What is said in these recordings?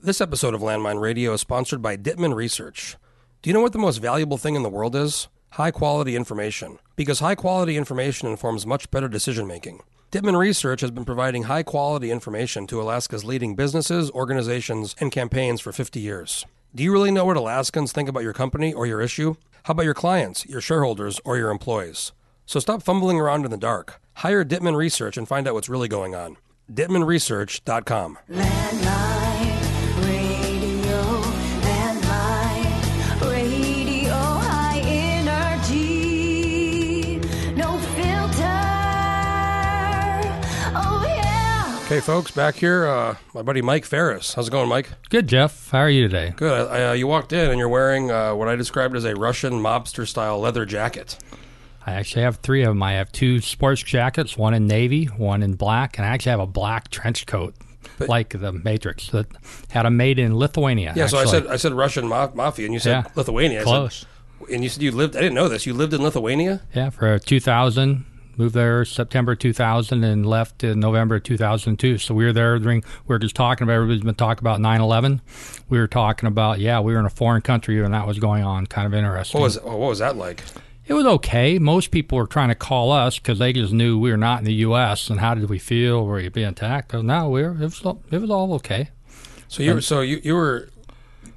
This episode of Landmine Radio is sponsored by Dittman Research. Do you know what the most valuable thing in the world is? High quality information. Because high quality information informs much better decision making. Dittman Research has been providing high quality information to Alaska's leading businesses, organizations, and campaigns for 50 years. Do you really know what Alaskans think about your company or your issue? How about your clients, your shareholders, or your employees? So stop fumbling around in the dark. Hire Dittman Research and find out what's really going on. DittmanResearch.com. Landline Okay, folks, back here, uh, my buddy Mike Ferris. How's it going, Mike? Good, Jeff. How are you today? Good. I, uh, you walked in and you're wearing uh, what I described as a Russian mobster style leather jacket. I actually have three of them. I have two sports jackets, one in navy, one in black, and I actually have a black trench coat, But- like the Matrix, that had a made in Lithuania. Yeah, so I said I said Russian ma- mafia, and you said Yeah. Lithuania. I said- close. and you said you lived. I didn't know this. You lived in Lithuania. Yeah, for 2000, moved there September 2000 and left in November 2002. So we were there during, we were just talking about, everybody's been talking about 9 11. We were talking about, yeah, we were in a foreign country and that was going on. Kind of interesting. What was oh, what was that like? It was okay. Most people were trying to call us because they just knew we were not in the U.S. And how did we feel? Were you being attacked? Oh, No, we were. It was. all- It was all okay. So you so you you were.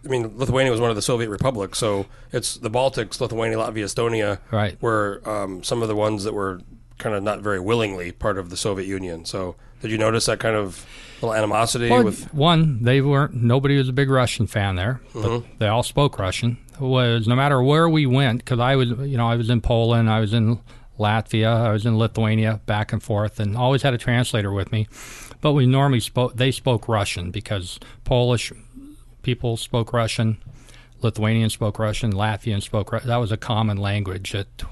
I mean, Lithuania was one of the Soviet republics, so it's the Baltics, Lithuania, Latvia, Estonia, Right. were um, some of the ones that were kind of not very willingly part of the Soviet Union. So, did you notice that kind of little animosity Well, with? one, they weren't. Nobody was a big Russian fan there, but mm-hmm. they all spoke Russian. It was no matter where we went because I was, you know, I was in Poland, I was in Latvia, I was in Lithuania, back and forth, and always had a translator with me. But we normally spoke. They spoke Russian because Polish people spoke Russian, Lithuanian spoke Russian, Latvian spoke. Ru- That was a common language that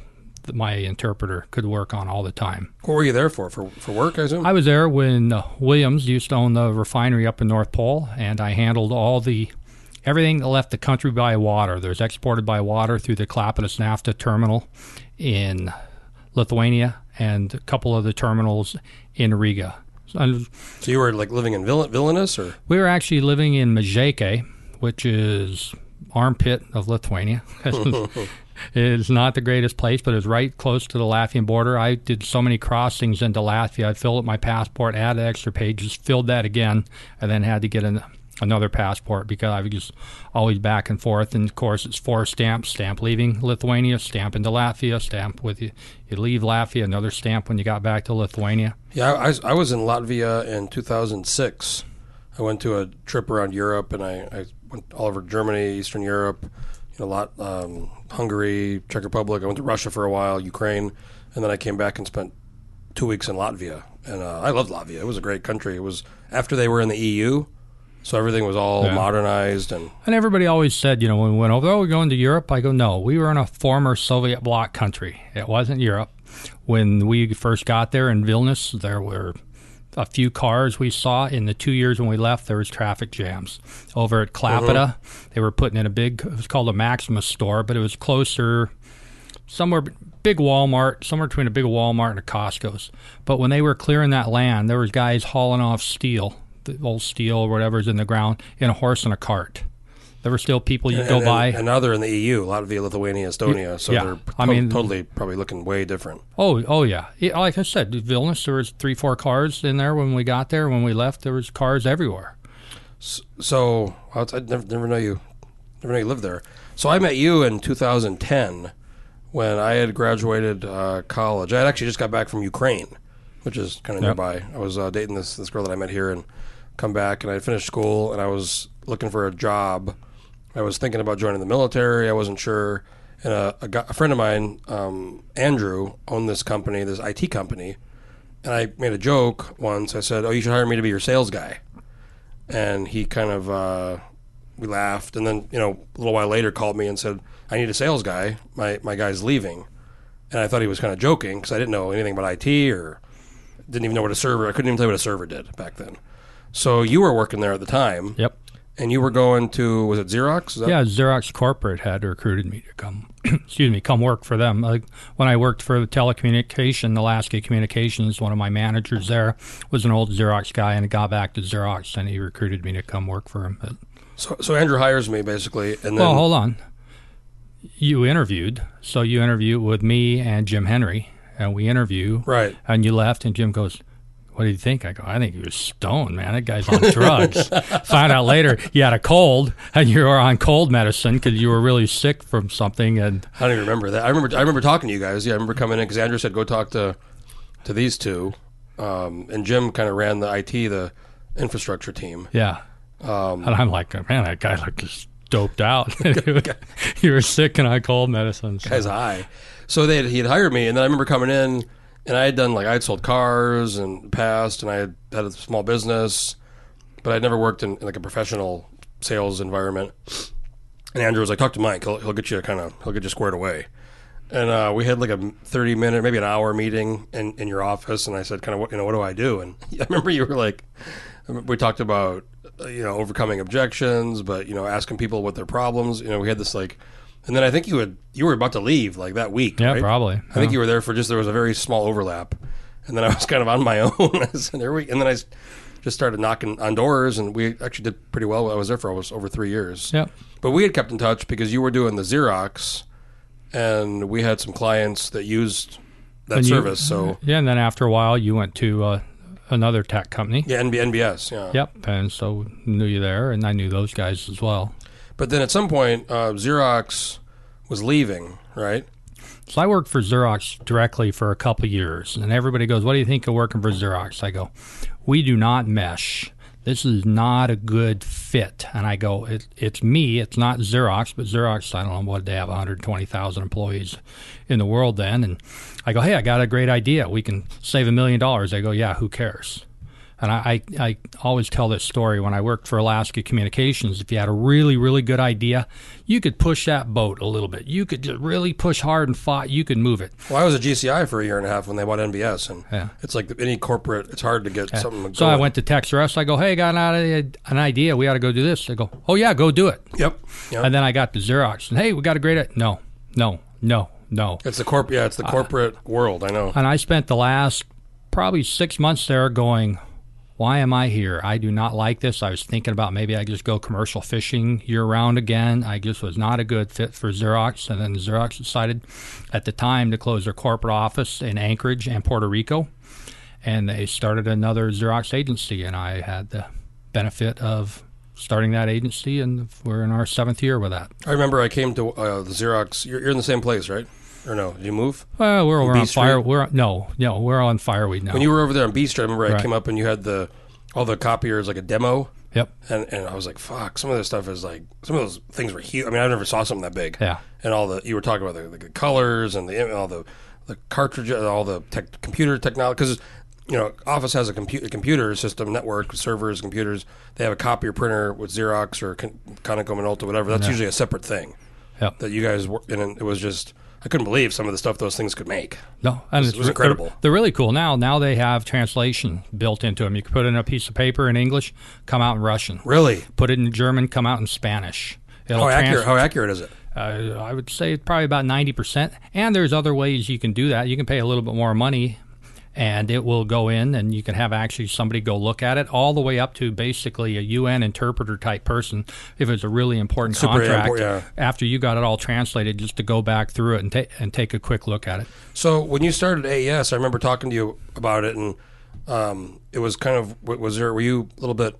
my interpreter could work on all the time. What were you there for? For for work, I assume. I was there when uh, Williams used to own the refinery up in North Pole, and I handled all the everything that left the country by water. There's exported by water through the Klaipėdos NAFTA terminal in Lithuania and a couple of the terminals in Riga. And so you were like living in Vil- Vilnius, or we were actually living in Mažeikiai, which is armpit of Lithuania. it's not the greatest place, but it's right close to the Latvian border. I did so many crossings into Latvia. I filled up my passport, added extra pages, filled that again, and then had to get an, another passport because I was just always back and forth. And of course, it's four stamps: stamp leaving Lithuania, stamp into Latvia, stamp with you. You leave Latvia, another stamp when you got back to Lithuania. yeah, I, I was in Latvia in 2006. I went to a trip around Europe, and I, I went all over Germany, Eastern Europe, a lot, um, Hungary, Czech Republic. I went to Russia for a while, Ukraine, and then I came back and spent two weeks in Latvia. And uh, I loved Latvia. It was a great country. It was after they were in the EU, so everything was all Yeah. modernized and And everybody always said, you know, when we went over, oh, we're going to Europe. I go, no, we were in a former Soviet bloc country. It wasn't Europe. When we first got there in Vilnius, there were a few cars we saw. In the two years when we left, there was traffic jams. Over at Klaipeda, uh-huh. they were putting in a big, it was called a Maximus store, but it was closer, somewhere big Walmart, somewhere between a big Walmart and a Costco's. But when they were clearing that land, there was guys hauling off steel, the old steel or whatever's in the ground, in a horse and a cart. There were still people you go and- by. And now they're in the EU, Latvia, Lithuania, Estonia. So Yeah. they're I mean- totally probably looking way different. oh, oh yeah. Yeah, Like I said, Vilnius, there was three, four cars in there when we got there. When we left, there was cars everywhere. So well, I never, never know you, never know you lived there. So I met you in 2010 when I had graduated uh, college. I had actually just got back from Ukraine, which is kind of Yep. nearby. I was uh, dating this this girl that I met here and come back, and I finished school, and I was looking for a job. I was thinking about joining the military. I wasn't sure. And a, a, guy, a friend of mine, um, Andrew, owned this company, this IT company. And I made a joke once. I said, "Oh, you should hire me to be your sales guy." and he kind of uh, we laughed and then you know a little while later called me and said i need a sales guy my my guy's leaving and i thought he was kind of joking because i didn't know anything about it or didn't even know what a server i couldn't even tell you what a server did back then so you were working there at the time Yep. And you were going to was it Xerox? That- Yeah, Xerox corporate had recruited me to come, excuse me, come work for them. Like when I worked for the telecommunication, Alaska Communications, one of my managers there was an old Xerox guy, and got back to Xerox, and he recruited me to come work for him. But, So, so Andrew hires me basically, and then well, hold on. You interviewed, so you interviewed with me and Jim Henry, and we interview, right. and you left, and Jim goes. What do you think? I go, I think he was stoned, man. That guy's on drugs. Found out later you had a cold and you were on cold medicine because you were really sick from something. And I don't even remember that. I remember I remember talking to you guys. Yeah, I remember coming in because Andrew said go talk to to these two, um, and Jim kind of ran the IT the infrastructure team. yeah. Um, And I'm like, man, that guy looked just doped out. you were sick and on cold medicine. so- Guy's high. So they had, he had hired me, and then I remember coming in, and I had done like I had sold cars and past, and I had had a small business, but I'd never worked in, in like a professional sales environment. And Andrew was like, "Talk to Mike. He'll, he'll get you kind of he'll get you squared away." And uh, we had like a thirty minute, maybe an hour meeting in, in your office, and I said, "Kind of what you know? What do I do?" And I remember you were like, we talked about you know overcoming objections, but you know asking people what their problems. You know, we had this like, and then I think you had you were about to leave like that week. Yeah, right? probably. I think you were there for just there was a very small overlap, and then I was kind of on my own. Said, "There we," and then I just started knocking on doors, and we actually did pretty well. I was there for almost over three years. Yep. But we had kept in touch because you were doing the Xerox, and we had some clients that used that And you- service. so Yeah, and then after a while, you went to uh, another tech company. yeah, NB, NBS. Yeah. Yep, and so knew you there, and I knew those guys as well. But then at some point, uh, Xerox was leaving, right? So I worked for Xerox directly for a couple years, and everybody goes, "What do you think of working for Xerox?" I go, "We do not mesh. This is not a good fit." And I go, it, "It's me. It's not Xerox, but Xerox. I don't know what they have, 120,000 employees in the world then." And I go, "Hey, I got a great idea. We can save a million dollars." They go, "Yeah, who cares?" And I, I, I always tell this story when I worked for Alaska Communications. If you had a really, really good idea, you could push that boat a little bit. You could just really push hard and fought. You could move it. Well, I was at GCI for a year and a half when they bought NBS, and Yeah. it's like any corporate. It's hard to get something. So I went to Tex Russ. I go, hey, got an an idea. We ought to go do this. They go, oh, yeah, go do it. Yep. Yep. And then I got the Xerox. And, hey, we got a great idea. No, no, no, no. it's the corp. Yeah, it's Uh, the corporate world. I know. And I spent the last probably six months there going, why am I here? I do not like this. I was thinking about maybe I just go commercial fishing year round again. I just was not a good fit for Xerox. And then Xerox decided at the time to close their corporate office in Anchorage and Puerto Rico. And they started another Xerox agency. And I had the benefit of starting that agency. And we're in our seventh year with that. I remember I came to uh, the Xerox. You're, you're in the same place, right? Or no? Did you move? Well, we're, we're on Street? fire. We're no, no, we're on fireweed now. When you were over there on B Street, I remember I came up and you had the all the copiers like a demo, yep. and and I was like, fuck. Some of this stuff is like some of those things were huge. I mean, I never saw something that big. Yeah. And all the you were talking about the, the colors and the all the the cartridge, all the tech, computer technology because. You know, Office has a, compu- a computer system network servers, computers. They have a copier printer with Xerox or Con- Konica Minolta, whatever. That's usually a separate thing Yep. that you guys were. And it was just, I couldn't believe some of the stuff those things could make. No, and was re- incredible. They're, they're really cool now. Now they have translation built into them. You can put in a piece of paper in English, come out in Russian. Really? Put it in German, come out in Spanish. It'll How trans- accurate? How accurate is it? uh, I would say probably about ninety percent. And there's other ways you can do that. You can pay a little bit more money, and it will go in, and you can have actually somebody go look at it, all the way up to basically a UN interpreter type person, if it's a really important Super contract. import- yeah. After you got it all translated, just to go back through it and take and take a quick look at it. So when you started AES, I remember talking to you about it, and um, it was kind of was there? Were you a little bit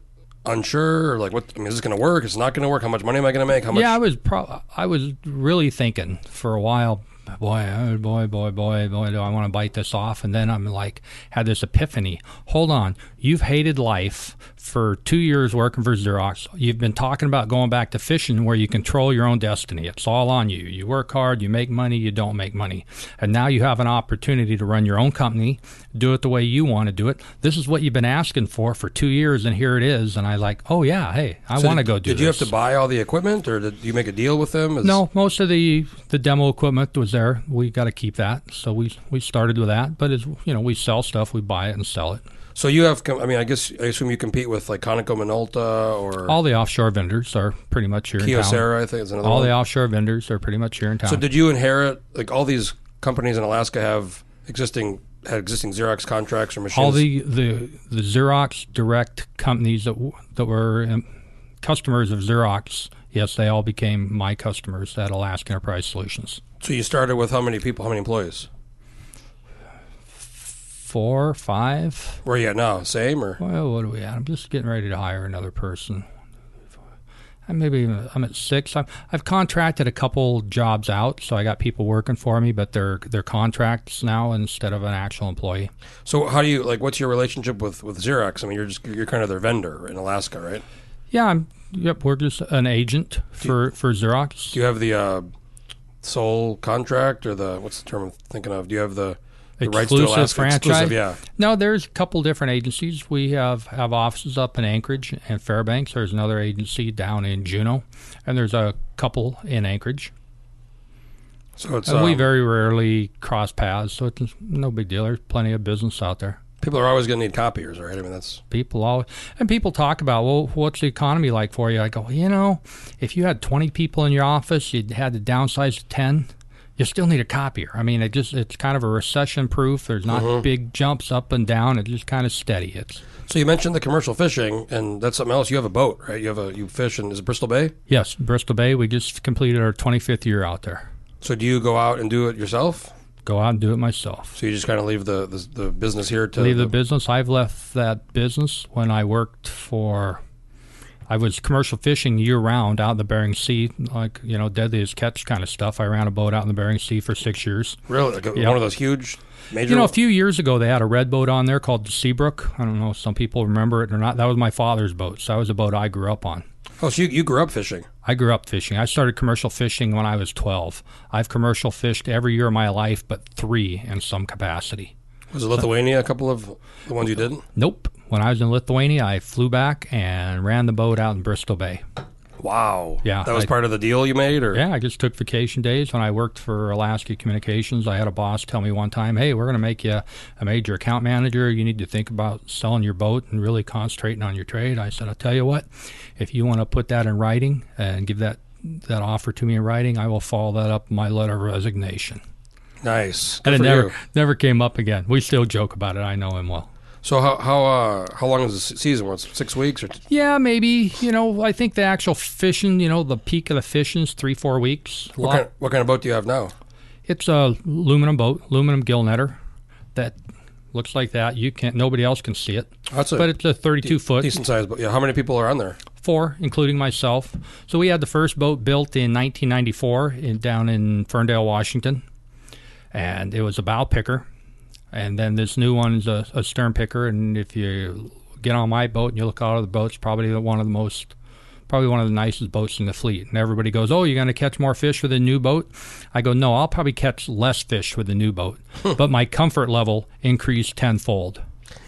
unsure, or like, what? I mean, is this going to work? Is it not going to work? How much money am I going to make? How much? Yeah, I was pro- I was really thinking for a while. Boy, oh, boy, boy, boy, boy, do I want to bite this off? And then I'm like, had this epiphany. Hold on, you've hated life for two years working for Xerox. You've been talking about going back to fishing, where you control your own destiny. It's all on you. You work hard, you make money, you don't make money, and now you have an opportunity to run your own company, do it the way you want to do it. This is what you've been asking for for two years, and here it is. And I like, oh yeah, hey, I So want to go do Did you have to buy all the equipment, or did you make a deal with them? Is- No, most of the the demo equipment was there. We got to keep that, so we we started with that. But as you know, we sell stuff, we buy it and sell it. So you have, I mean, I guess I assume you compete with like Konica Minolta or All the offshore vendors are pretty much here in town. Kyocera. I think is another All one. the offshore vendors are pretty much here in town. so did you inherit like all these companies in Alaska have existing had existing Xerox contracts or machines? all the, the the Xerox direct companies that that were um, customers of Xerox, yes, they all became my customers at Alaska Enterprise Solutions. so you started with how many people? How many employees? Four, five. Where are you at now? Same or? Well, what are we at? I'm just getting ready to hire another person. I maybe I'm at six. I'm, I've contracted a couple jobs out, so I got people working for me, but they're they're contracts now instead of an actual employee. So how do you like? What's your relationship with with Xerox? I mean, you're just you're kind of their vendor in Alaska, right? Yeah, I'm. Yep, we're just an agent for for Xerox. Do you have the uh, sole contract or the what's the term I'm thinking of? Do you have the, the rights to Exclusive Alaska franchise? exclusive? Yeah. No, there's a couple different agencies. We have, have offices up in Anchorage and Fairbanks. There's another agency down in Juneau, and there's a couple in Anchorage. So it's And we um, very rarely cross paths, so it's no big deal. There's plenty of business out there. people are always going to need copiers, right? I mean, that's People always, and people talk about, well, what's the economy like for you? I go, you know, if you had 20 people in your office, you'd had to downsize to 10. You still need a copier. I mean, it just it's kind of a recession proof. There's not Mm-hmm. big jumps up and down. It's just kind of steady. It's so. You mentioned the commercial fishing, and that's something else. You have a boat, right? You have a you fish in is it Bristol Bay? Yes, Bristol Bay. We just completed our 25th year out there. So do you go out and do it yourself? Go out and do it myself. So you just kind of leave the the, the business here to Leave the business. I've left that business when I worked for. I was commercial fishing year round out in the Bering Sea, like you know, Deadliest Catch kind of stuff. I ran a boat out in the Bering Sea for six years. really like a, Yeah. one of those huge major. You know, a few years ago they had a red boat on there called the Seabrook. I don't know if some people remember it or not. That was my father's boat, so that was a boat I grew up on. oh, so you you grew up fishing. I grew up fishing. I started commercial fishing when I was 12. I've commercial fished every year of my life, but three in some capacity. Was it Lithuania? A couple of the ones you didn't. Nope. When I was in Lithuania, I flew back and ran the boat out in Bristol Bay. Wow. Yeah, that was I- part of the deal you made, or Yeah, I just took vacation days when I worked for Alaska Communications. I had a boss tell me one time, "Hey, we're going to make you a major account manager. You need to think about selling your boat and really concentrating on your trade." I said, "I'll tell you what. If you want to put that in writing and give that that offer to me in writing, I will follow that up in my letter of resignation." nice. And it never you. never came up again. We still joke about it. I know him well. So how how uh, how long is the season? What's six weeks or? T- Yeah, maybe. You know, I think the actual fishing, you know, the peak of the fishing is three, four weeks. What kind what kind of boat do you have now? It's a aluminum boat, aluminum gill netter that looks like that. You can't. Nobody else can see it, That's a but it's a 32 foot, decent size boat. Yeah. How many people are on there? four, including myself. So we had the first boat built in 1994 in, down in Ferndale, Washington, and it was a bow picker. And then this new one is a, a stern picker. And if you get on my boat and you look out of the boats, probably one of the most, probably one of the nicest boats in the fleet. And everybody goes, "Oh, you're going to catch more fish with a new boat?" I go, "No, I'll probably catch less fish with the new boat, but my comfort level increased tenfold."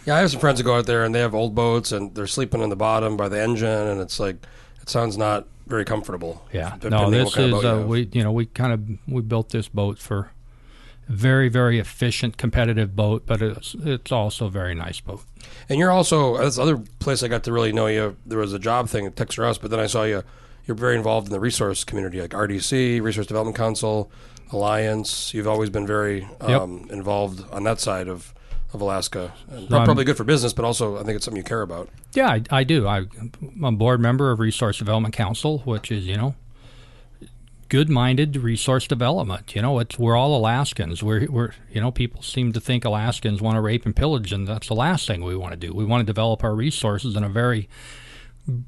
Yeah, I have some friends that go out there and they have old boats and they're sleeping in the bottom by the engine, and it's like it sounds not very comfortable. Yeah, no, this is you uh, we you know we kind of we built this boat for very very efficient competitive boat, but it's it's also a very nice boat. And you're also that's other place I got to really know you. There was a job thing at Texas Rouse, but then I saw you. You're very involved in the resource community, like RDC, Resource Development Council, Alliance. You've always been very um, involved on that side of, of Alaska. Prob- probably good for business, but also I think it's something you care about. Yeah, I, I do. I, I'm a board member of Resource Development Council, which is you know good-minded resource development. You know, it's we're all Alaskans. We're we're you know people seem to think Alaskans want to rape and pillage, and that's the last thing we want to do. We want to develop our resources in a very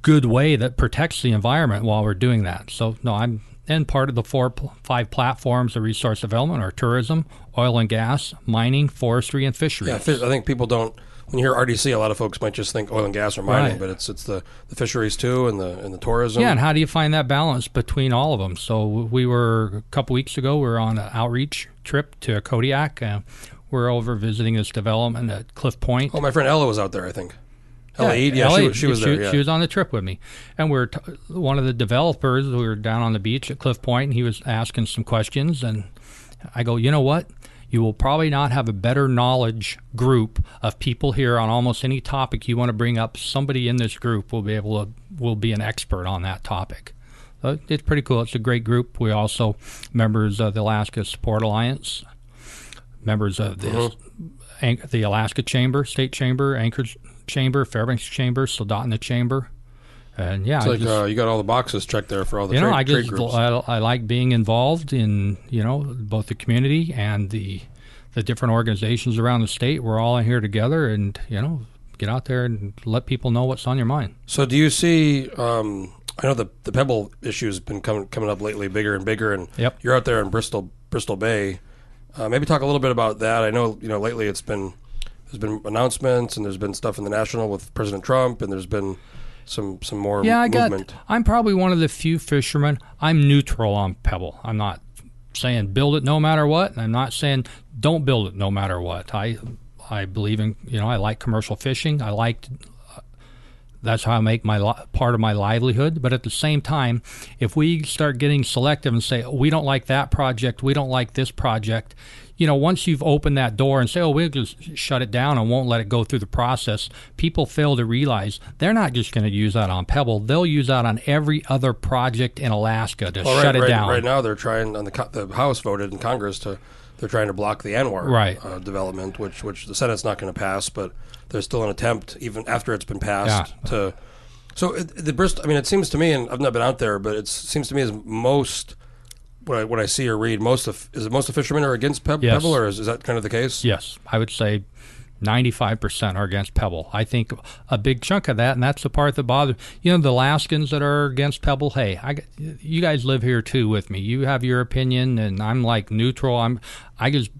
good way that protects the environment while we're doing that. So no, I'm and part of the four five platforms of resource development are tourism, oil and gas, mining, forestry, and fisheries. Yeah, I think people don't. When you hear RDC, a lot of folks might just think oil and gas or mining, Right. but it's it's the, the fisheries too, and the and the tourism. Yeah, and how do you find that balance between all of them? So we were a couple weeks ago. We were on an outreach trip to Kodiak. Uh, we're over visiting this development at Cliff Point. oh, my friend Ella was out there. I think. Yeah, Ella Eid, yeah, LA, she, was- she there. Yeah. She was on the trip with me, and we're t- one of the developers. We were down on the beach at Cliff Point, and he was asking some questions, and I go, you know what? You will probably not have a better knowledge group of people here on almost any topic you want to bring up. Somebody in this group will be able to will be an expert on that topic. So it's pretty cool. It's a great group. We also members of the Alaska Support Alliance, members of the uh-huh. An- the Alaska Chamber, State Chamber, Anchorage Chamber, Fairbanks Chamber, Soldotna Chamber, and yeah, It's like just- uh, you got all the boxes checked there for all the you trade, know, I trade just groups. I, I like being involved in you know both the community and the the different organizations around the state. We're all in here together, and you know, get out there and let people know what's on your mind. So do you see? Um, I know the the Pebble issue has been coming coming up lately, bigger and bigger, and Yep. you're out there in Bristol Bristol Bay. Uh, maybe talk a little bit about that. I know you know lately it's been there's been announcements and there's been stuff in the national with President Trump, and there's been some some more Yeah, I got. movement. I'm probably one of the few fishermen. I'm neutral on Pebble. I'm not saying build it no matter what. and I'm not saying don't build it no matter what. I I believe in you know I like commercial fishing. I like uh, that's how I make my li- part of my livelihood. But at the same time, if we start getting selective and say we don't like that project, we don't like this project, you know, once you've opened that door and say, oh, we'll just shut it down and won't let it go through the process, people fail to realize they're not just going to use that on Pebble. They'll use that on every other project in Alaska to Well, shut right, it right, down. right now they're trying on the the House voted in Congress to they're trying to block the ANWR Right. uh, development, which which the Senate's not going to pass, but there's still an attempt even after it's been passed Yeah. to. So it, the Bristol, I mean, it seems to me, and I've not been out there, but it seems to me as most what I, what I see or read, most of is it most of fishermen are against Peb- Yes. Pebble, or is, is that kind of the case? Yes, I would say 95% are against Pebble. I think a big chunk of that, and that's the part that bothers you know the Alaskans that are against Pebble. Hey, I, you guys live here too with me. You have your opinion, and I'm like neutral. I'm I just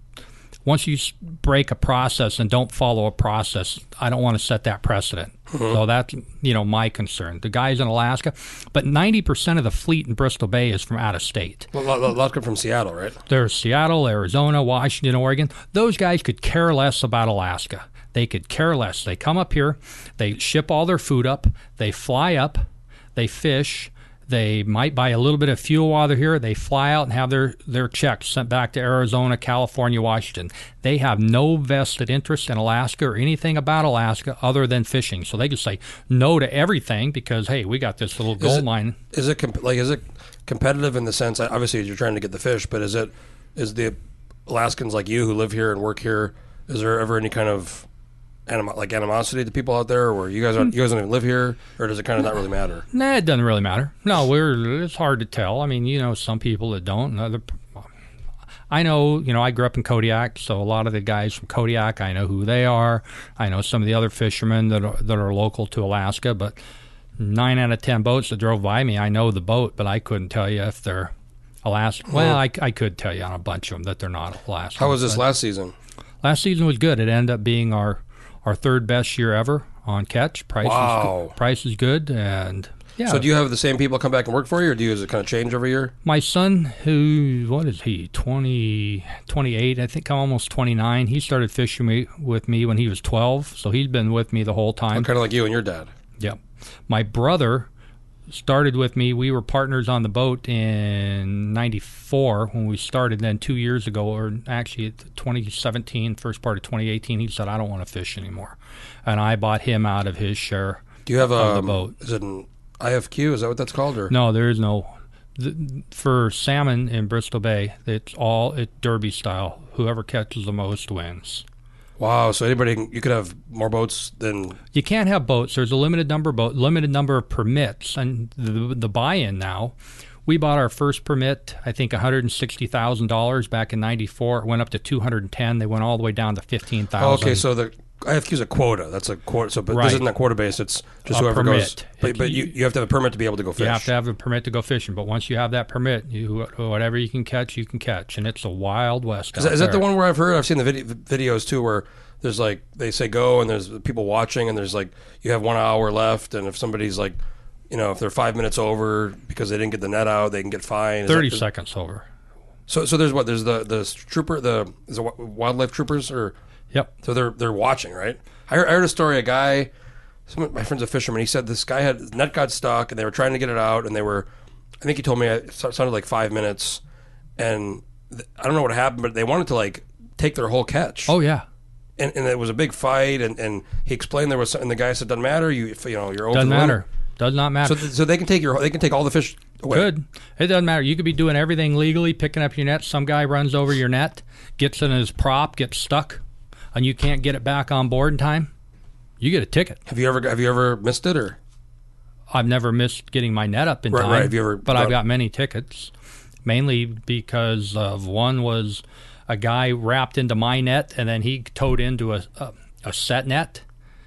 once you break a process and don't follow a process, I don't want to set that precedent. So that's you know my concern. The guys in Alaska, but 90% of the fleet in Bristol Bay is from out of state. Well, a lot come from Seattle, right? There's Seattle, Arizona, Washington, Oregon. Those guys could care less about Alaska. They could care less. They come up here, they ship all their food up, they fly up, they fish, they might buy a little bit of fuel while they're here, they fly out and have their, their checks sent back to Arizona, California, Washington. They have no vested interest in Alaska or anything about Alaska other than fishing. So they just say no to everything because, hey, we got this little gold it- mine. Is it comp- like is it competitive in the sense? Obviously, you're trying to get the fish, but is it is the Alaskans like you who live here and work here? Is there ever any kind of anim- like animosity to people out there, or you guys aren't, you guys don't even live here, or does it kind of not really matter? Nah, it doesn't really matter. No, we're it's hard to tell. I mean, you know, some people that don't, and other. I know, you know, I grew up in Kodiak, so a lot of the guys from Kodiak, I know who they are. I know some of the other fishermen that are, that are local to Alaska, but nine out of ten boats that drove by me, I know the boat, but I couldn't tell you if they're Alaska. Well, I, I could tell you on a bunch of them that they're not Alaska. How was this last season? Last season was good. It ended up being our our third best year ever on catch. Price Wow. is price is good, and yeah. So do you have the same people come back and work for you, or do you does it kind of change every year? My son, who what is he, 20, 28, I think almost twenty nine. He started fishing me with me when he was twelve, so he's been with me the whole time. Kind of like you and your dad. Yep. My brother started with me. We were partners on the boat in 94 when we started. Then two years ago, or actually 2017, first part of 2018, he said, I don't want to fish anymore. And I bought him out of his share. Do you have a the um, boat. Is it an IFQ? Is that what that's called? Or No, there is no. For salmon in Bristol Bay, it's all it derby style. Whoever catches the most wins. Wow. So anybody can, you could have more boats than You can't have boats. There's a limited number of boat, limited number of permits, and the, the buy-in now. We bought our first permit, I think, one hundred and sixty thousand dollars back in '94. It went up to two hundred and ten. They went all the way down to fifteen thousand. Oh, okay, so the IFQ is a quota. That's a quota. So, but Right. this isn't a quota based. It's just A whoever goes. But, but you, you have to have a permit to be able to go fish. you have to have a permit to go fishing. But once you have that permit, you whatever you can catch, you can catch, and it's a wild west. Is that, is that the one where I've heard? I've seen the vid- videos too, where there's like they say go and there's people watching and there's like you have one hour left and if somebody's like, you know, if they're five minutes over because they didn't get the net out, they can get fined. Is Thirty that- seconds over. So so there's what there's the the trooper the is it wildlife troopers or Yep. so they're they're watching right. I heard, I heard a story. A guy, some of my friend's a fisherman. He said this guy had his net got stuck and they were trying to get it out and they were, I think he told me it sounded like five minutes, and th- I don't know what happened, but they wanted to like take their whole catch. Oh yeah, and, and it was a big fight, and, and he explained there was something. The guy said, "Doesn't matter. You if, you know you're over doesn't the limit." matter. Does not matter. So, th- so they can take your they can take all the fish away. Good. It doesn't matter. You could be doing everything legally, picking up your net. Some guy runs over your net, gets in his prop, gets stuck, and you can't get it back on board in time. You get a ticket. Have you ever have you ever missed it or? I've never missed getting my net up in Right, time. right. Have you ever but I've got many tickets, mainly because of one was a guy wrapped into my net, and then he towed into a a, a set net.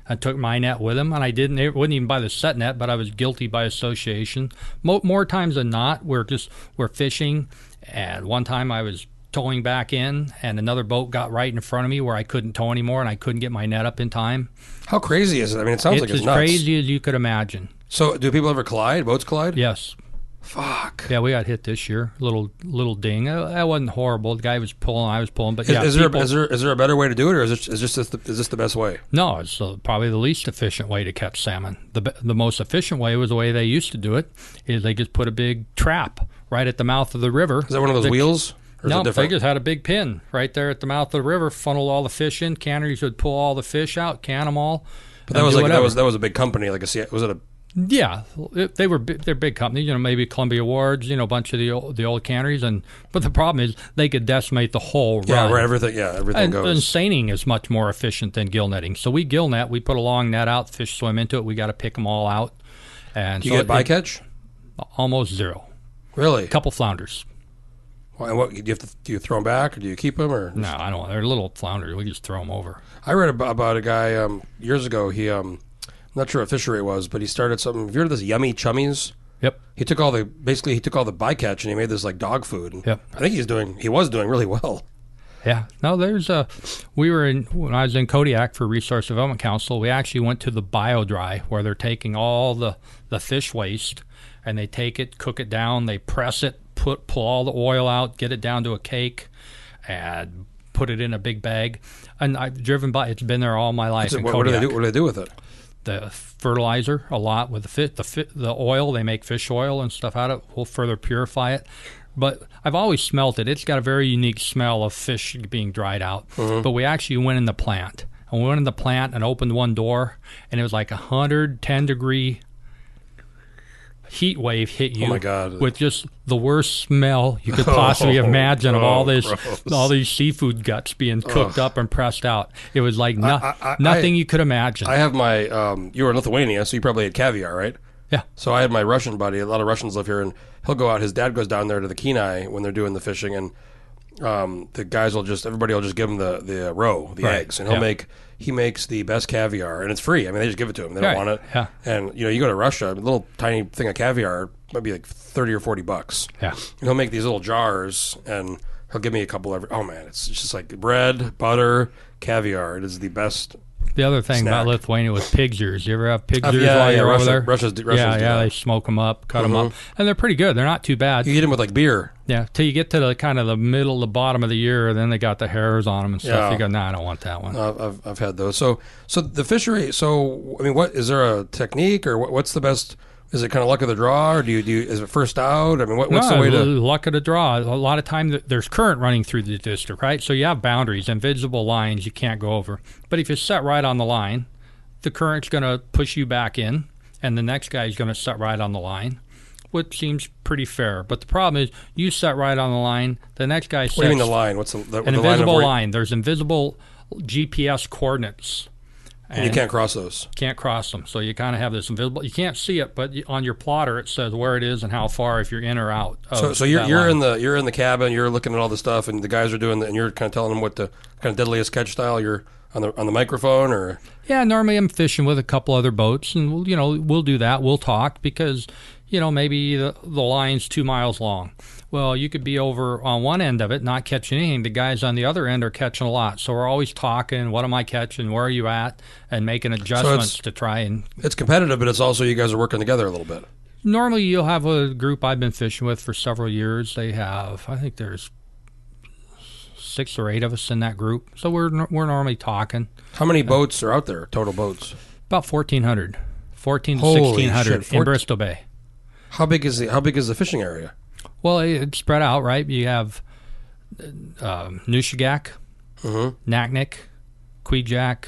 and took my net with him, and I didn't. It wasn't even buy the set net, but I was guilty by association. Mo- more times than not, we're just we're fishing, and one time I was towing back in, and another boat got right in front of me where I couldn't tow anymore, and I couldn't get my net up in time. How crazy is it? I mean, it sounds it's like it's as nuts. crazy as you could imagine. So, do people ever collide? Boats collide? Yes, Fuck. Yeah, we got hit this year. Little little ding. Uh, That wasn't horrible. The guy was pulling, I was pulling, but Is, yeah, is there people- is there is there a better way to do it, or is this is this the, is this the best way? no, it's uh, probably the least efficient way to catch salmon. The the most efficient way was the way they used to do it. Is they just put a big trap right at the mouth of the river. Is that one of those The- wheels? No, they just had a big pin right there at the mouth of the river, funneled all the fish in. Canneries would pull all the fish out, can them all. but that was like that was that was a big company, like a C- was it a Yeah, it- they were they're big companies. You know, maybe Columbia Wards. You know, a bunch of the old, the old canneries, and but the problem is they could decimate the whole yeah run. where everything yeah everything And, goes. and seining is much more efficient than gill netting. So we gill net. We put a long net out. Fish swim into it. We got to pick them all out. And Do you so get it- bycatch? almost zero. Really? A couple flounders. Why- what do you have to do? You throw them back, or do you keep them? Or No, I don't. They're a little flounders. We just throw them over. I read about, about a guy um, years ago. He um, I'm not sure what fishery it was, but he started something. Have you heard of this Yummy Chummies? Yep. He took all the basically he took all the bycatch and he made this like dog food. And Yep. I think he's doing he was doing really well. Yeah. No, there's a. We were in when I was in Kodiak for Resource Development Council. We actually went to the bio dry where they're taking all the the fish waste and they take it, cook it down, they press it, put pull all the oil out, get it down to a cake, and put it in a big bag. And I've driven by. It's been there all my life. What, what do they do? What do they do with it? the fertilizer a lot with the fit the fit the oil they make fish oil and stuff out of it will further purify it but I've always smelt it it's got a very unique smell of fish being dried out Mm-hmm. but we actually went in the plant and we went in the plant and opened one door and it was like a 110 degree heat wave hit you Oh my God. with just the worst smell you could possibly imagine of all oh, this gross. all these seafood guts being cooked up and pressed out it was like no, I- I- nothing you could imagine I have my um, you were in Lithuania, so you probably had caviar, right? yeah So I had my Russian buddy. A lot of Russians live here, and he'll go out. His dad goes down there to the Kenai when they're doing the fishing, and um, the guys will just everybody will just give him the the roe, the Right, eggs, and he'll yeah. make he makes the best caviar, and it's free. I mean, they just give it to him. They don't Right, want it. yeah. And you know, you go to Russia, a little tiny thing of caviar might be like thirty or forty bucks. yeah And he'll make these little jars, and he'll give me a couple every. Oh man, it's just like bread, butter, caviar. It is the best. The other thing about Lithuania was pig's ears. You ever have pig's Uh, ears yeah, while yeah, you're Russia- over there? Russia's- Russians yeah, yeah. that. They smoke them up, cut them up, and they're pretty good. They're not too bad. You eat them with like beer. Yeah, till you get to the kind of the middle, the bottom of the year, then they got the hairs on them and stuff. Yeah. You go, nah, I don't want that one. Uh, I've I've had those. So so the fishery. So I mean, what is there a technique or what, what's the best? Is it kind of luck of the draw, or do you do? You, is it first out? I mean, what, what's no, the way to? luck of the draw. A lot of time there's current running through the district, right? So you have boundaries, invisible lines you can't go over. But if you set right on the line, the current's going to push you back in, and the next guy is going to set right on the line, which seems pretty fair. But the problem is, you set right on the line, the next guy sets What do you mean the line? What's the, the, an the invisible you- line. There's invisible GPS coordinates. And you can't cross those. can't cross them. So you kind of have this invisible. You can't see it, but on your plotter it says where it is and how far if you're in or out. So, so you're you're line. in the you're in the cabin. You're looking at all the stuff, and the guys are doing, the, and you're kind of telling them what the kind of deadliest catch style. You're on the on the microphone, or Yeah, normally I'm fishing with a couple other boats, and we'll, you know we'll do that. We'll talk because you know maybe the, the line's two miles long. Well, you could be over on one end of it not catching anything. The guys on the other end are catching a lot. So we're always talking. What am I catching? Where are you at? And making adjustments to try and. it's competitive, but it's also you guys are working together a little bit. Normally you'll have a group I've been fishing with for several years. They have I think there's six or eight of us in that group. So we're we're normally talking. How many boats are out there? Total boats. About 1,400. 14 to 1,600 shit, in Bristol Bay. How big is the How big is the fishing area? Well, it- it's spread out, right? You have um, Nushagak, Mm-hmm. Naknek, Kvichak,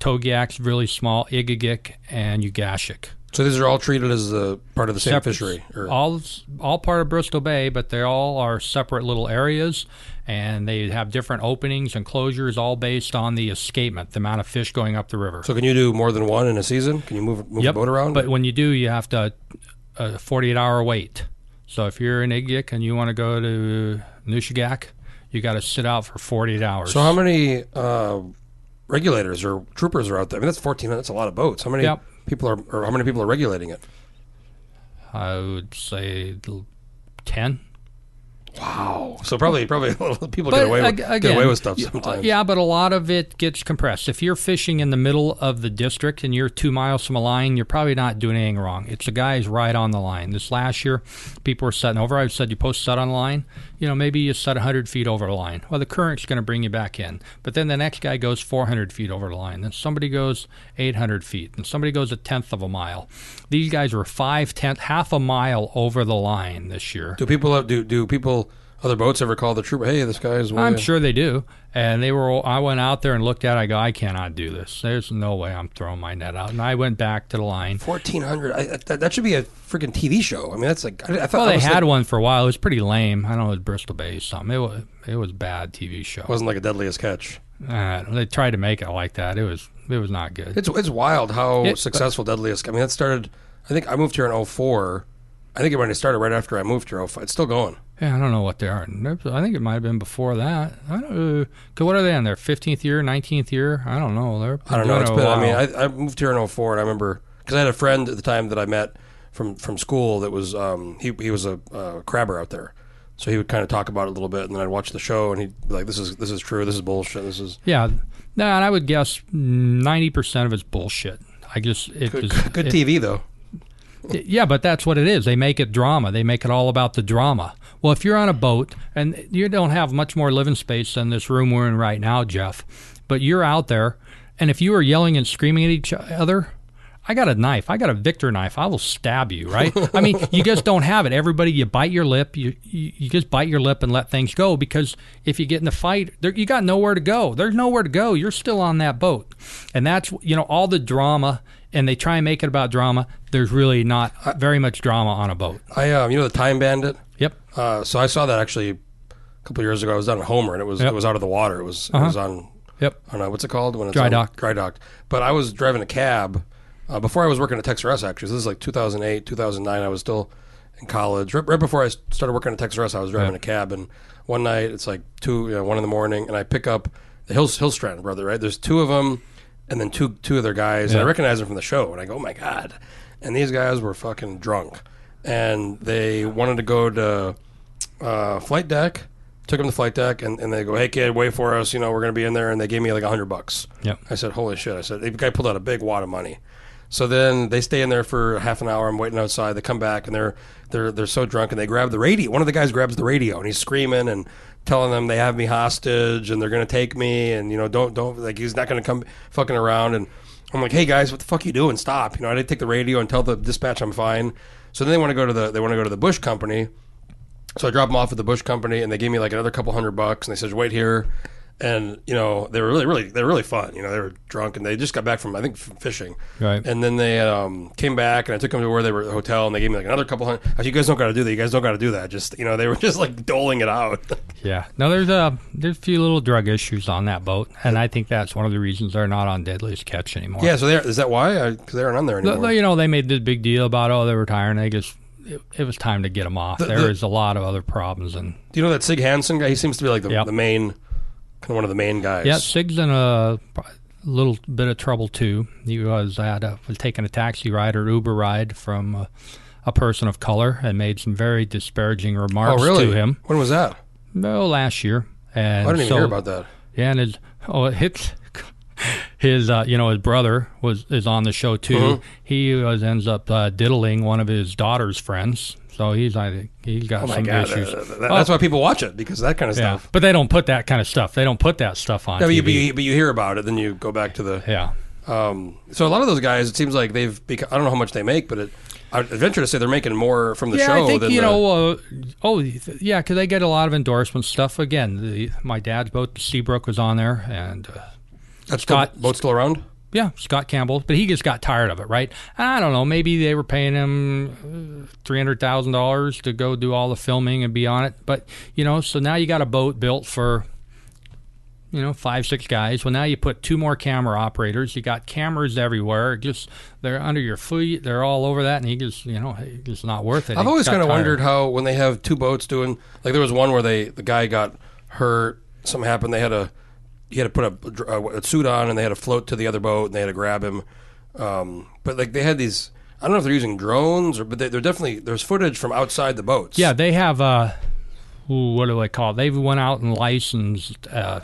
Togiak's really small, Egegik, and Ugashik. So these are all treated as a part of the same Separate- fishery. Or, All all part of Bristol Bay, but they all are separate little areas, and they have different openings and closures, all based on the escapement, the amount of fish going up the river. so can you do more than one in a season? Can you move move Yep, the boat around? But when you do, you have to a 48 hour wait. So if you're in Igik and you want to go to Nushagak, you got to sit out for 48 hours. so how many uh, regulators or troopers are out there? I mean, that's fourteen. That's a lot of boats. How many Yep. people are, or how many people are regulating it? I would say 10. Wow. So probably probably a lot people But get away with, ag- get away with stuff sometimes. Yeah, but a lot of it gets compressed. If you're fishing in the middle of the district and you're two miles from a line, you're probably not doing anything wrong. It's the guys right on the line. This last year, people were setting over. I said you post set on the line. You know, maybe you set 100 feet over the line. Well, the current's going to bring you back in. But then the next guy goes 400 feet over the line. Then somebody goes 800 feet. And somebody goes a tenth of a mile. These guys were five tenth, half a mile over the line this year. Do people do do people other boats ever call the troop? Hey, this guy's. way- I'm sure they do. And they were. I went out there and looked at. it. I go, I cannot do this. There's no way I'm throwing my net out. And I went back to the line. Fourteen hundred. I- That, that should be a freaking TV show. I mean, that's like. I, I thought Well, they had thinking- one for a while. It was pretty lame. I don't know. It was Bristol Bay or something. It was. It was bad TV show. It Wasn't like a deadliest catch. Uh, they tried to make it like that. It was. It was not good. It's it's wild how It- successful Deadliest. I mean, that started. I think I moved here in 04. I think it when it started right after I moved here. 05. It's still going. Yeah, I don't know what they are. I think it might have been before that. I don't. Uh, 'cause what are they in their 15th year, 19th year? I don't know. They're. I don't know. it a been. I mean. I, I moved here in 04, and I remember because I had a friend at the time that I met from from school that was um, he he was a uh, crabber out there. So he would kind of talk about it a little bit, and then I'd watch the show, and he'd be like, "This is this is true. This is bullshit. This is Yeah, no, and I would guess ninety percent of it's bullshit. I just it good, was good it- TV though." Yeah, but that's what it is. They make it drama. They make it all about the drama. Well, if you're on a boat and you don't have much more living space than this room we're in right now, Jeff, but you're out there, and if you are yelling and screaming at each other, I got a knife. I got a Victor knife. I will stab you, right? I mean, you just don't have it. Everybody, you bite your lip. You, you you just bite your lip and let things go because if you get in a fight, there, you got nowhere to go. There's nowhere to go. You're still on that boat, and that's you know all the drama. And they try and make it about drama. There's really not very much drama on a boat. I um, you know the Time Bandit. Yep. Uh, so I saw that actually a couple of years ago. I was down in Homer, and it was Yep. it was out of the water. It was it Uh-huh. was on Yep. I don't know what's it called when it's Dry on- docked. Dry docked. But I was driving a cab uh, before I was working at Tex R Us. Actually, so this is like 2008, 2009. I was still in college. Right, right before I started working at Tex R Us, I was driving a cab, and one night it's like two, you know, one in the morning, and I pick up the Hill Hillstrand brother. Right, there's two of them, and then two two other guys. And I recognize them from the show, and I go, oh my god. And these guys were fucking drunk, and they wanted to go to uh, flight deck. Took them to flight deck, and, and they go, "Hey kid, wait for us. You know, we're gonna be in there." And they gave me like a hundred bucks. Yep. I said, "Holy shit!" I said, "The guy pulled out a big wad of money." So then they stay in there for half an hour. I'm waiting outside. They come back and they're they're they're so drunk and they grab the radio. One of the guys grabs the radio and he's screaming and telling them they have me hostage and they're gonna take me and you know don't don't like he's not gonna come fucking around and I'm like, hey guys, what the fuck you doing? Stop! You know, I didn't take the radio and tell the dispatch I'm fine. So then they want to go to the they want to go to the Bush Company. So I dropped them off at the Bush Company, and they gave me like another couple hundred bucks, and they said, "Wait here." And you know they were really, really, they were really fun. You know they were drunk, and they just got back from I think from fishing. Right. And then they um, came back, and I took them to where they were at the hotel, and they gave me like another couple hundred. I said, "You guys don't got to do that. You guys don't got to do that." Just you know they were just like doling it out. Yeah. No, there's a there's a few little drug issues on that boat, and I think that's one of the reasons they're not on Deadliest Catch anymore. yeah. So they is that why? Because they aren't on there The- anymore. the- you know, they made this big deal about oh they're retiring. They just it, it was time to get them off. The- There the- is a lot of other problems, and do you know that Sig Hansen guy? He seems to be like the, Yep. the main, kind of one of the main guys. yeah, Sig's in a little bit of trouble too. He was had a, was taking a taxi ride or Uber ride from a, a person of color and made some very disparaging Oh remarks really? to him. When was that? No, last year. And I didn't even so- hear about that. Yeah, and his oh, it hits his uh, you know his brother was is on the show too. Mhm. He was ends up uh, diddling one of his daughter's friends, so he's I think he's got Oh some god, issues. Uh, that- that's Oh. why people watch it because that kind of yeah, stuff. but they don't put that kind of stuff. They don't put that stuff on Yeah, but you, TV. but, you, but you hear about it, then you go back to the. yeah, Um, so a lot of those guys, it seems like they've. Become, I don't know how much they make, but it I'd venture to say they're making more from the yeah, show I think than you the, know. Uh, oh, yeah, because they get a lot of endorsement stuff. Again, the, my dad's boat, the Seabrook, was on there, and uh, that's Scott- still, boat's still around. yeah, Scott Campbell. But he just got tired of it, right? I don't know. Maybe they were paying him uh, three hundred thousand dollars to go do all the filming and be on it. But you know, so now you got a boat built for. You know, five, six guys. Well, now you put two more camera operators. You got cameras everywhere. Just they're under your feet. They're all over that, and he just, you know, it's not worth it. I've He always kind of wondered how when they have two boats doing like there was one where they the guy got hurt, something happened. They had a he had to put a, a, suit on and they had to float to the other boat and they had to grab him. Um, but like they had these, I don't know if they're using drones or, but they, they're definitely there's footage from outside the boats. Yeah, they have. Uh, ooh, what do I call it? They went out and licensed uh,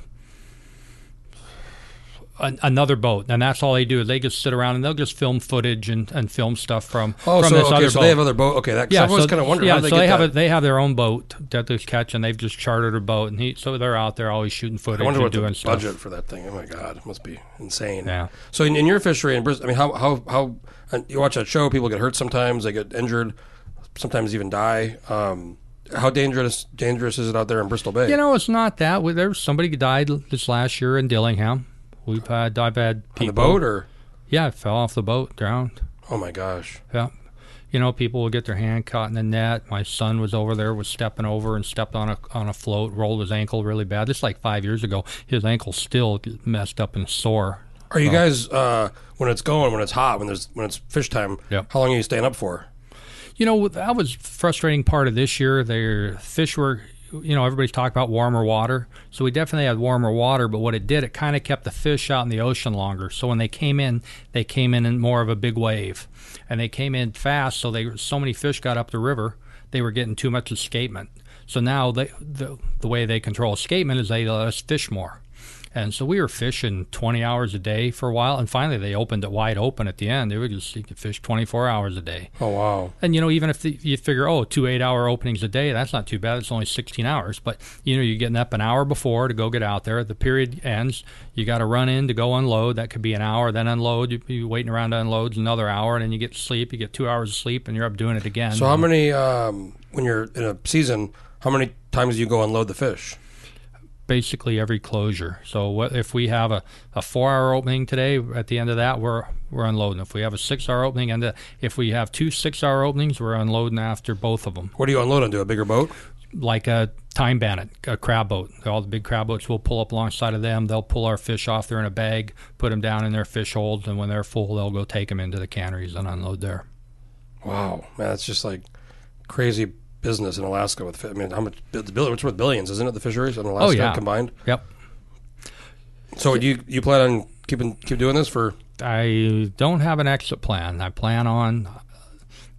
an, another boat, and that's all they do. They just sit around and they'll just film footage and, and film stuff from Oh, from so this okay, other so boat. they have other boat. Okay, that. yeah, so, kind of wondering. yeah, they so they have a, they have their own boat that they catch, and they've just chartered a boat, and he so they're out there always shooting footage I wonder what doing the stuff. budget for that thing. Oh my god, it must be insane. Yeah. So in, in your fishery in Bristol, I mean, how how how and you watch that show? People get hurt sometimes. They get injured. Sometimes even die. Um, how dangerous dangerous is it out there in Bristol Bay? You know, it's not that. Well, There somebody who died this last year in Dillingham. We've had I've had on people. the boat or Yeah, fell off the boat, drowned. oh my gosh. Yeah. You know, people will get their hand caught in the net. My son was over there, was stepping over and stepped on a on a float, rolled his ankle really bad. This is like five years ago. His ankle still messed up and sore. Are you guys uh, when it's going when it's hot when there's when it's fish time? Yeah. How long are you staying up for? You know, that was frustrating part of this year. Their fish were, you know, everybody's talking about warmer water. So we definitely had warmer water, but what it did, it kind of kept the fish out in the ocean longer. So when they came in, they came in in more of a big wave, and they came in fast. So they so many fish got up the river, they were getting too much escapement. So now they, the the way they control escapement is they let us fish more. And so we were fishing 20 hours a day for a while, and finally they opened it wide open at the end. They would just you could fish 24 hours a day. Oh wow. And you know, even if the, you figure, oh, two eight-hour openings a day, that's not too bad. It's only 16 hours. But you know, you're getting up an hour before to go get out there. The period ends. You got to run in to go unload. That could be an hour. Then unload. You be waiting around to unload another hour, and then you get to sleep. You get two hours of sleep, and you're up doing it again. So how many um, when you're in a season? How many times do you go unload the fish? Basically every closure. So what if we have a, a four hour opening today? At the end of that, we're we're unloading. If we have a six hour opening, and the, if we have two six hour openings, we're unloading after both of them. What do you unload onto a bigger boat? like a time bandit, a crab boat. All the big crab boats will pull up alongside of them. They'll pull our fish off there in a bag, put them down in their fish holds, and when they're full, they'll go take them into the canneries and unload there. Wow, man, that's just like crazy business in Alaska with. I mean, how much? It's worth billions, isn't it? The fisheries in Alaska oh, yeah. combined. Yep. So do you you plan on keeping keep doing this for? I don't have an exit plan. I plan on.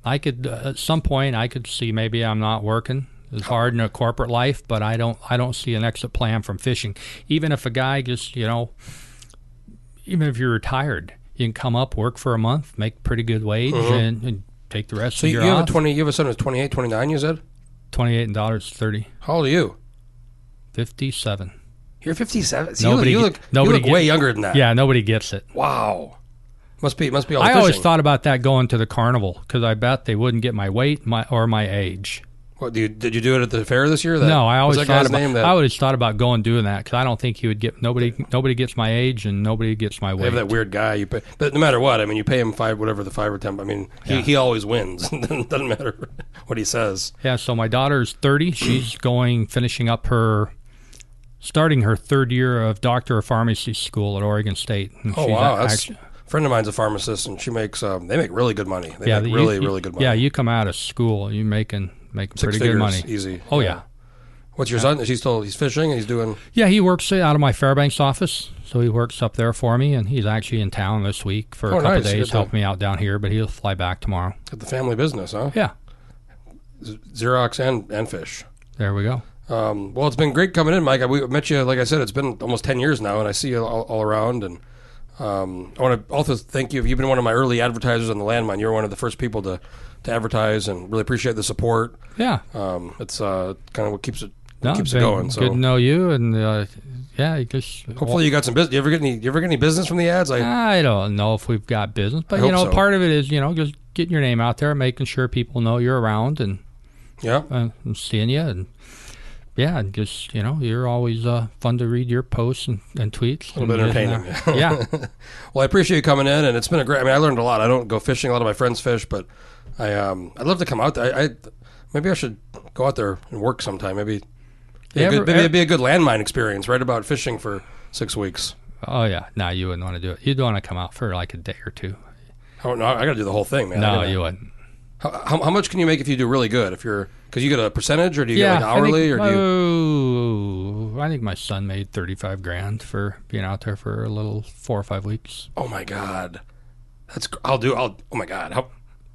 I could uh, at some point I could see maybe I'm not working as hard in a corporate life, but I don't I don't see an exit plan from fishing. Even if a guy just you know, even if you're retired, you can come up work for a month, make pretty good wage, and, and take the rest So of you, your you have off. a twenty. You have a son who's 28, 29, You said. Twenty eight and dollars thirty. How old are you? Fifty seven. You're fifty seven. Nobody you look, you look, nobody you look way younger than that. Yeah, nobody gets it. Wow. Must be must be I always thought about that going to the carnival because I bet they wouldn't get my weight, my or my age. What, do you, did you do it at the fair this year? That, no, I always thought about. that I always thought about going doing that because I don't think he would get nobody. Nobody gets my age and nobody gets my They weight. have that weird guy you pay, but no matter what, I mean, you pay him five, whatever the five or ten. I mean, he, Yeah. he always wins. doesn't matter what he says. Yeah, so my daughter's 30. She's going, finishing up her, starting her third year of doctor of pharmacy school at Oregon State. And Oh she's wow, a- that's friend of mine's a pharmacist, and she makes um, they make really good money. They yeah, make the- really you- really good money. Yeah, you come out of school, you're making making Six pretty figures, good money. easy. Oh yeah. What's your son? Is he still he's fishing? and He's doing. Yeah, he works out of my Fairbanks office, so he works up there for me, and he's actually in town this week for a Oh, couple nice. Days, to- helping me out down here. But he'll fly back tomorrow. At the family business, huh? Yeah, Z- Xerox and and fish. there we go. Um, well, it's been great coming in, Mike. I, we met you, like I said, it's been almost 10 years now, and I see you all, all around. And um, I want to also thank you. You've been one of my early advertisers on the landmine. You're one of the first people to, to advertise and really appreciate the support. Yeah, Um, it's uh, kind of what keeps it no, keeps it going. Good to know you, and uh, yeah, you just hopefully you got some business. You ever get any? You ever get any business from the ads? I I don't know if we've got business, but I you know, so. part of it is you know just getting your name out there, making sure people know you're around, and, Yeah. uh, and seeing you, and yeah, and just you know, you're always uh, fun to read your posts and, and tweets. A little bit and, entertaining. uh, yeah, Well, I appreciate you coming in, and it's been a great. I mean, I learned a lot. I don't go fishing. A lot of my friends fish, but I um, I'd love to come out there. I, I maybe I should go out there and work sometime. Maybe, Yeah, maybe it'd be a good landmine experience. Right about fishing for six weeks. oh yeah. No, you wouldn't want to do it. You'd want to come out for like a day or two. Oh no, I got to do the whole thing, man. No, you wouldn't. How, how, much can you make if you do really good? If you're because you get a percentage, or do you yeah, get like hourly, I think, or do you? oh, I think my son made thirty-five grand for being out there for a little four or five weeks. Oh my god, that's I'll do. I'll. Oh my god, how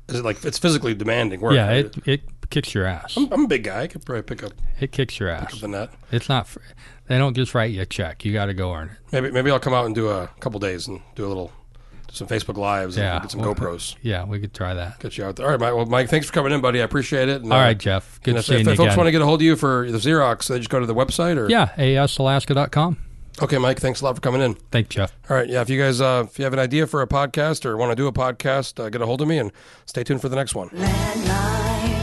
is it like? It's physically demanding work. yeah, it it kicks your ass. I'm, I'm a big guy. I could probably pick up, It kicks your ass. the net. It's not. They don't just write you a check. You got to go earn it. Maybe maybe I'll come out and do a couple days and do a little, some Facebook lives and Yeah, get some well, GoPros. Yeah, we could try that. Get you out there. All right, Mike. Well, Mike, thanks for coming in, buddy. I appreciate it. And, All uh, Jeff. Good and if, seeing if, you if folks again. want to get a hold of you for the Xerox, they just go to the website or yeah, asalaska.com. Okay, Mike. Thanks a lot for coming in. Thanks, Jeff. All right, yeah. If you guys, uh, if you have an idea for a podcast or want to do a podcast, uh, get a hold of me and stay tuned for the next one. Landmine